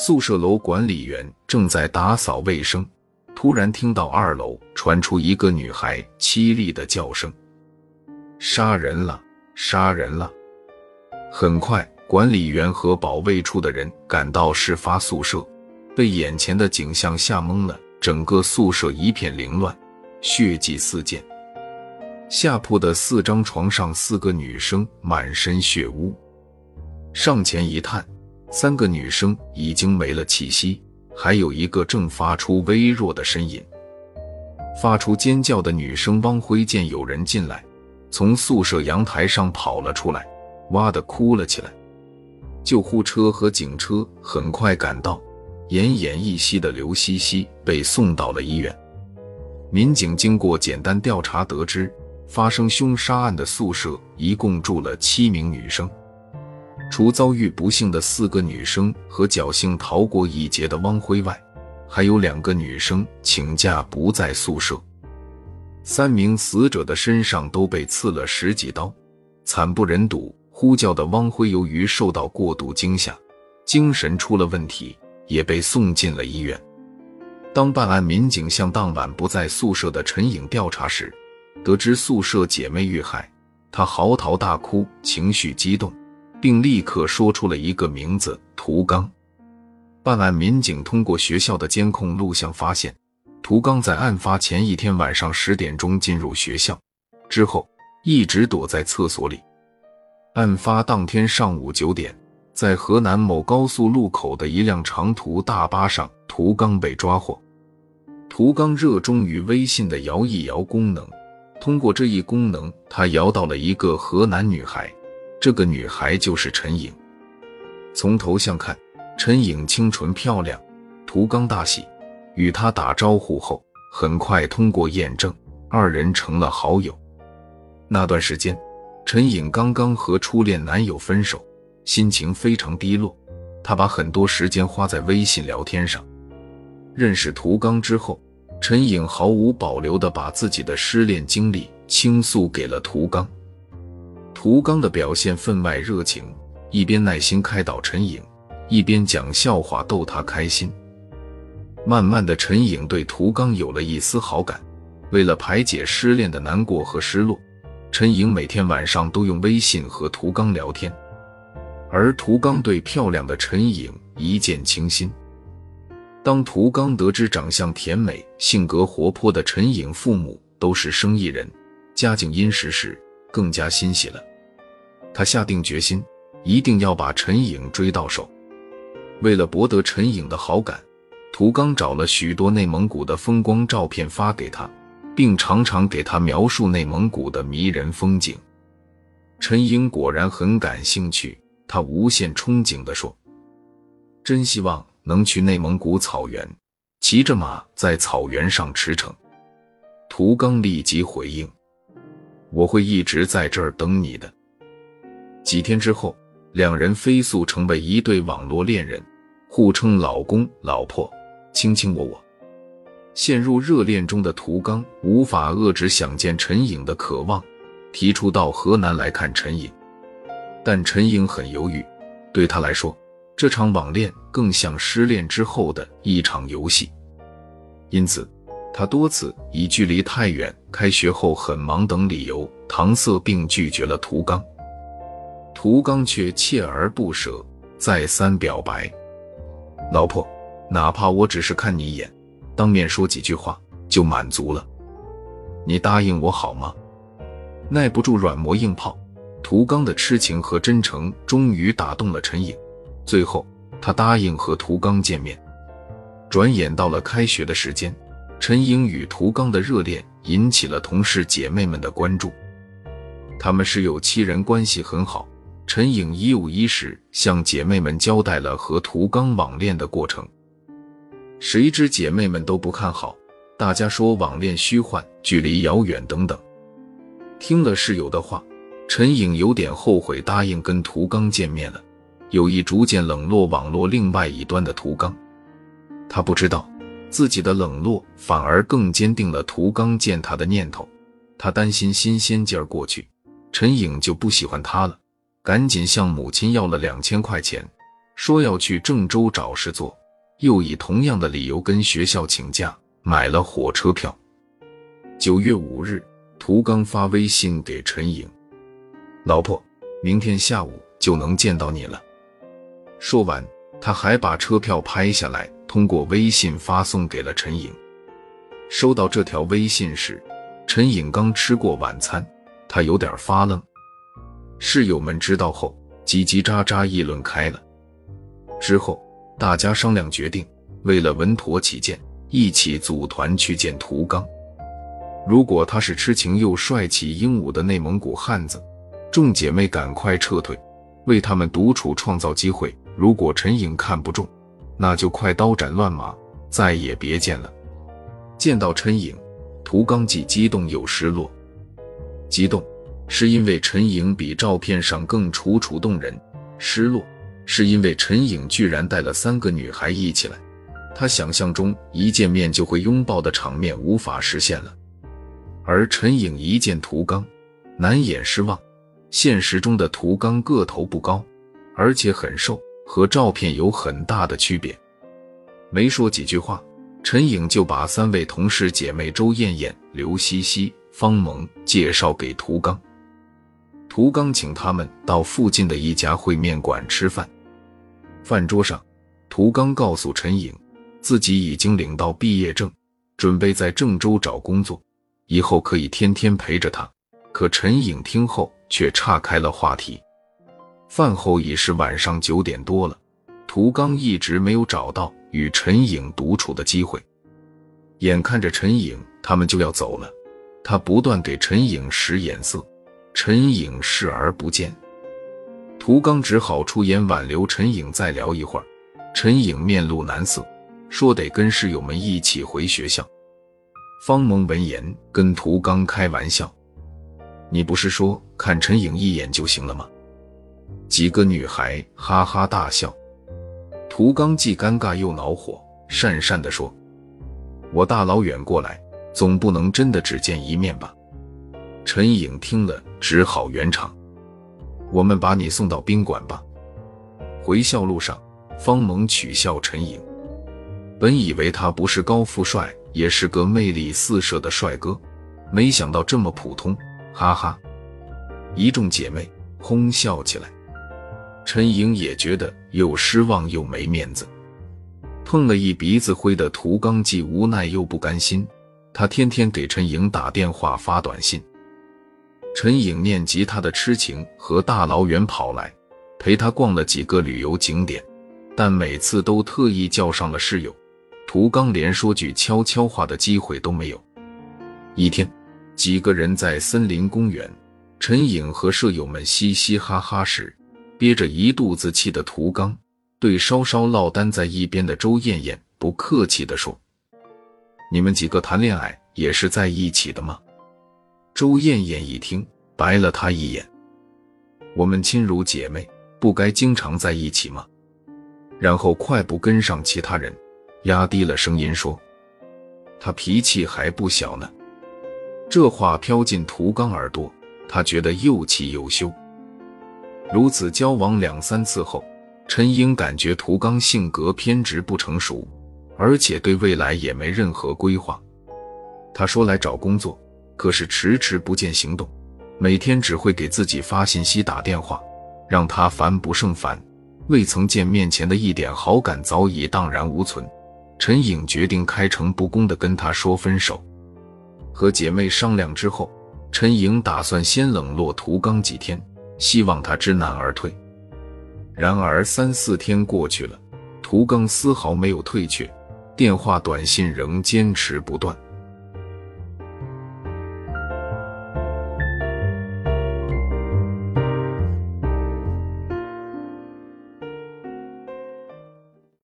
宿舍楼管理员正在打扫卫生，突然听到二楼传出一个女孩凄厉的叫声：“杀人了！杀人了！”很快，管理员和保卫处的人赶到事发宿舍，被眼前的景象吓懵了。整个宿舍一片凌乱，血迹四溅。下铺的四张床上，四个女生满身血污。上前一探。三个女生已经没了气息，还有一个正发出微弱的呻吟。发出尖叫的女生汪辉见有人进来，从宿舍阳台上跑了出来，哇的哭了起来。救护车和警车很快赶到，奄奄一息的刘西西被送到了医院。民警经过简单调查得知，发生凶杀案的宿舍一共住了七名女生。除遭遇不幸的四个女生和侥幸逃过一劫的汪辉外，还有两个女生请假不在宿舍。三名死者的身上都被刺了十几刀，惨不忍睹。呼叫的汪辉由于受到过度惊吓，精神出了问题，也被送进了医院。当办案民警向当晚不在宿舍的陈颖调查时，得知宿舍姐妹遇害，她嚎啕大哭，情绪激动。并立刻说出了一个名字：涂刚。办案民警通过学校的监控录像发现，涂刚在案发前一天晚上十点钟进入学校，之后一直躲在厕所里。案发当天上午九点，在河南某高速路口的一辆长途大巴上，涂刚被抓获。涂刚热衷于微信的摇一摇功能，通过这一功能，他摇到了一个河南女孩。这个女孩就是陈颖。从头像看，陈颖清纯漂亮，涂刚大喜，与她打招呼后，很快通过验证，二人成了好友。那段时间，陈颖刚刚和初恋男友分手，心情非常低落，她把很多时间花在微信聊天上。认识涂刚之后，陈颖毫无保留地把自己的失恋经历倾诉给了涂刚。涂刚的表现分外热情，一边耐心开导陈颖，一边讲笑话逗她开心。慢慢的，陈颖对涂刚有了一丝好感。为了排解失恋的难过和失落，陈颖每天晚上都用微信和涂刚聊天。而涂刚对漂亮的陈颖一见倾心。当涂刚得知长相甜美、性格活泼的陈颖父母都是生意人，家境殷实时，更加欣喜了。他下定决心，一定要把陈颖追到手。为了博得陈颖的好感，涂刚找了许多内蒙古的风光照片发给他，并常常给他描述内蒙古的迷人风景。陈颖果然很感兴趣，他无限憧憬地说：“真希望能去内蒙古草原，骑着马在草原上驰骋。”涂刚立即回应：“我会一直在这儿等你的。”几天之后，两人飞速成为一对网络恋人，互称老公老婆，卿卿我我。陷入热恋中的涂刚无法遏制想见陈颖的渴望，提出到河南来看陈颖。但陈颖很犹豫，对他来说，这场网恋更像失恋之后的一场游戏，因此他多次以距离太远、开学后很忙等理由搪塞并拒绝了涂刚。涂刚却锲而不舍，再三表白：“老婆，哪怕我只是看你一眼，当面说几句话就满足了，你答应我好吗？”耐不住软磨硬泡，涂刚的痴情和真诚终于打动了陈颖，最后他答应和涂刚见面。转眼到了开学的时间，陈颖与涂刚的热恋引起了同事姐妹们的关注，他们是有七人关系，很好。陈颖一五一十向姐妹们交代了和涂刚网恋的过程，谁知姐妹们都不看好，大家说网恋虚幻、距离遥远等等。听了室友的话，陈颖有点后悔答应跟涂刚见面了，有意逐渐冷落网络另外一端的涂刚。他不知道自己的冷落反而更坚定了涂刚见他的念头，他担心新鲜劲儿过去，陈颖就不喜欢他了。赶紧向母亲要了两千块钱，说要去郑州找事做，又以同样的理由跟学校请假，买了火车票。九月五日，涂刚发微信给陈颖：“老婆，明天下午就能见到你了。”说完，他还把车票拍下来，通过微信发送给了陈颖。收到这条微信时，陈颖刚吃过晚餐，他有点发愣。室友们知道后，叽叽喳喳议论开了。之后，大家商量决定，为了稳妥起见，一起组团去见屠刚。如果他是痴情又帅气英武的内蒙古汉子，众姐妹赶快撤退，为他们独处创造机会。如果陈颖看不中，那就快刀斩乱麻，再也别见了。见到陈颖，屠刚既激动又失落。激动是因为陈颖比照片上更楚楚动人，失落是因为陈颖居然带了三个女孩一起来，他想象中一见面就会拥抱的场面无法实现了。而陈颖一见涂刚，难掩失望。现实中的涂刚个头不高，而且很瘦，和照片有很大的区别。没说几句话。陈颖就把三位同事姐妹周艳艳、刘西西、方萌介绍给涂刚。涂刚请他们到附近的一家烩面馆吃饭。饭桌上，涂刚告诉陈颖，自己已经领到毕业证，准备在郑州找工作，以后可以天天陪着他。可陈颖听后却岔开了话题。饭后已是晚上九点多了，涂刚一直没有找到。与陈颖独处的机会，眼看着陈颖他们就要走了，他不断给陈颖使眼色，陈颖视而不见。涂刚只好出言挽留陈颖再聊一会儿。陈颖面露难色，说得跟室友们一起回学校。方萌闻言跟涂刚开玩笑：“你不是说看陈颖一眼就行了吗？”几个女孩哈哈大笑。涂刚既尴尬又恼火，讪讪地说：“我大老远过来，总不能真的只见一面吧？”陈颖听了，只好圆场：“我们把你送到宾馆吧。”回校路上，方萌取笑陈颖：“本以为他不是高富帅，也是个魅力四射的帅哥，没想到这么普通。”哈哈，一众姐妹哄笑起来。陈颖也觉得又失望又没面子，碰了一鼻子灰的涂刚既无奈又不甘心，他天天给陈颖打电话发短信。陈颖念及他的痴情，和大老远跑来陪他逛了几个旅游景点，但每次都特意叫上了室友，涂刚连说句悄悄话的机会都没有。一天，几个人在森林公园，陈颖和舍友们嘻嘻哈哈时。憋着一肚子气的涂刚，对稍稍落单在一边的周艳艳不客气地说：“你们几个谈恋爱也是在一起的吗？”周艳艳一听，白了他一眼：“我们亲如姐妹，不该经常在一起吗？”然后快步跟上其他人，压低了声音说：“他脾气还不小呢。”这话飘进涂刚耳朵，他觉得又气又羞。如此交往两三次后，陈英感觉涂刚性格偏执不成熟，而且对未来也没任何规划。他说来找工作，可是迟迟不见行动，每天只会给自己发信息、打电话，让他烦不胜烦。未曾见面前的一点好感早已荡然无存。陈颖决定开诚布公地跟他说分手。和姐妹商量之后，陈颖打算先冷落涂刚几天。希望他知难而退。然而三四天过去了，涂刚丝毫没有退却，电话短信仍坚持不断。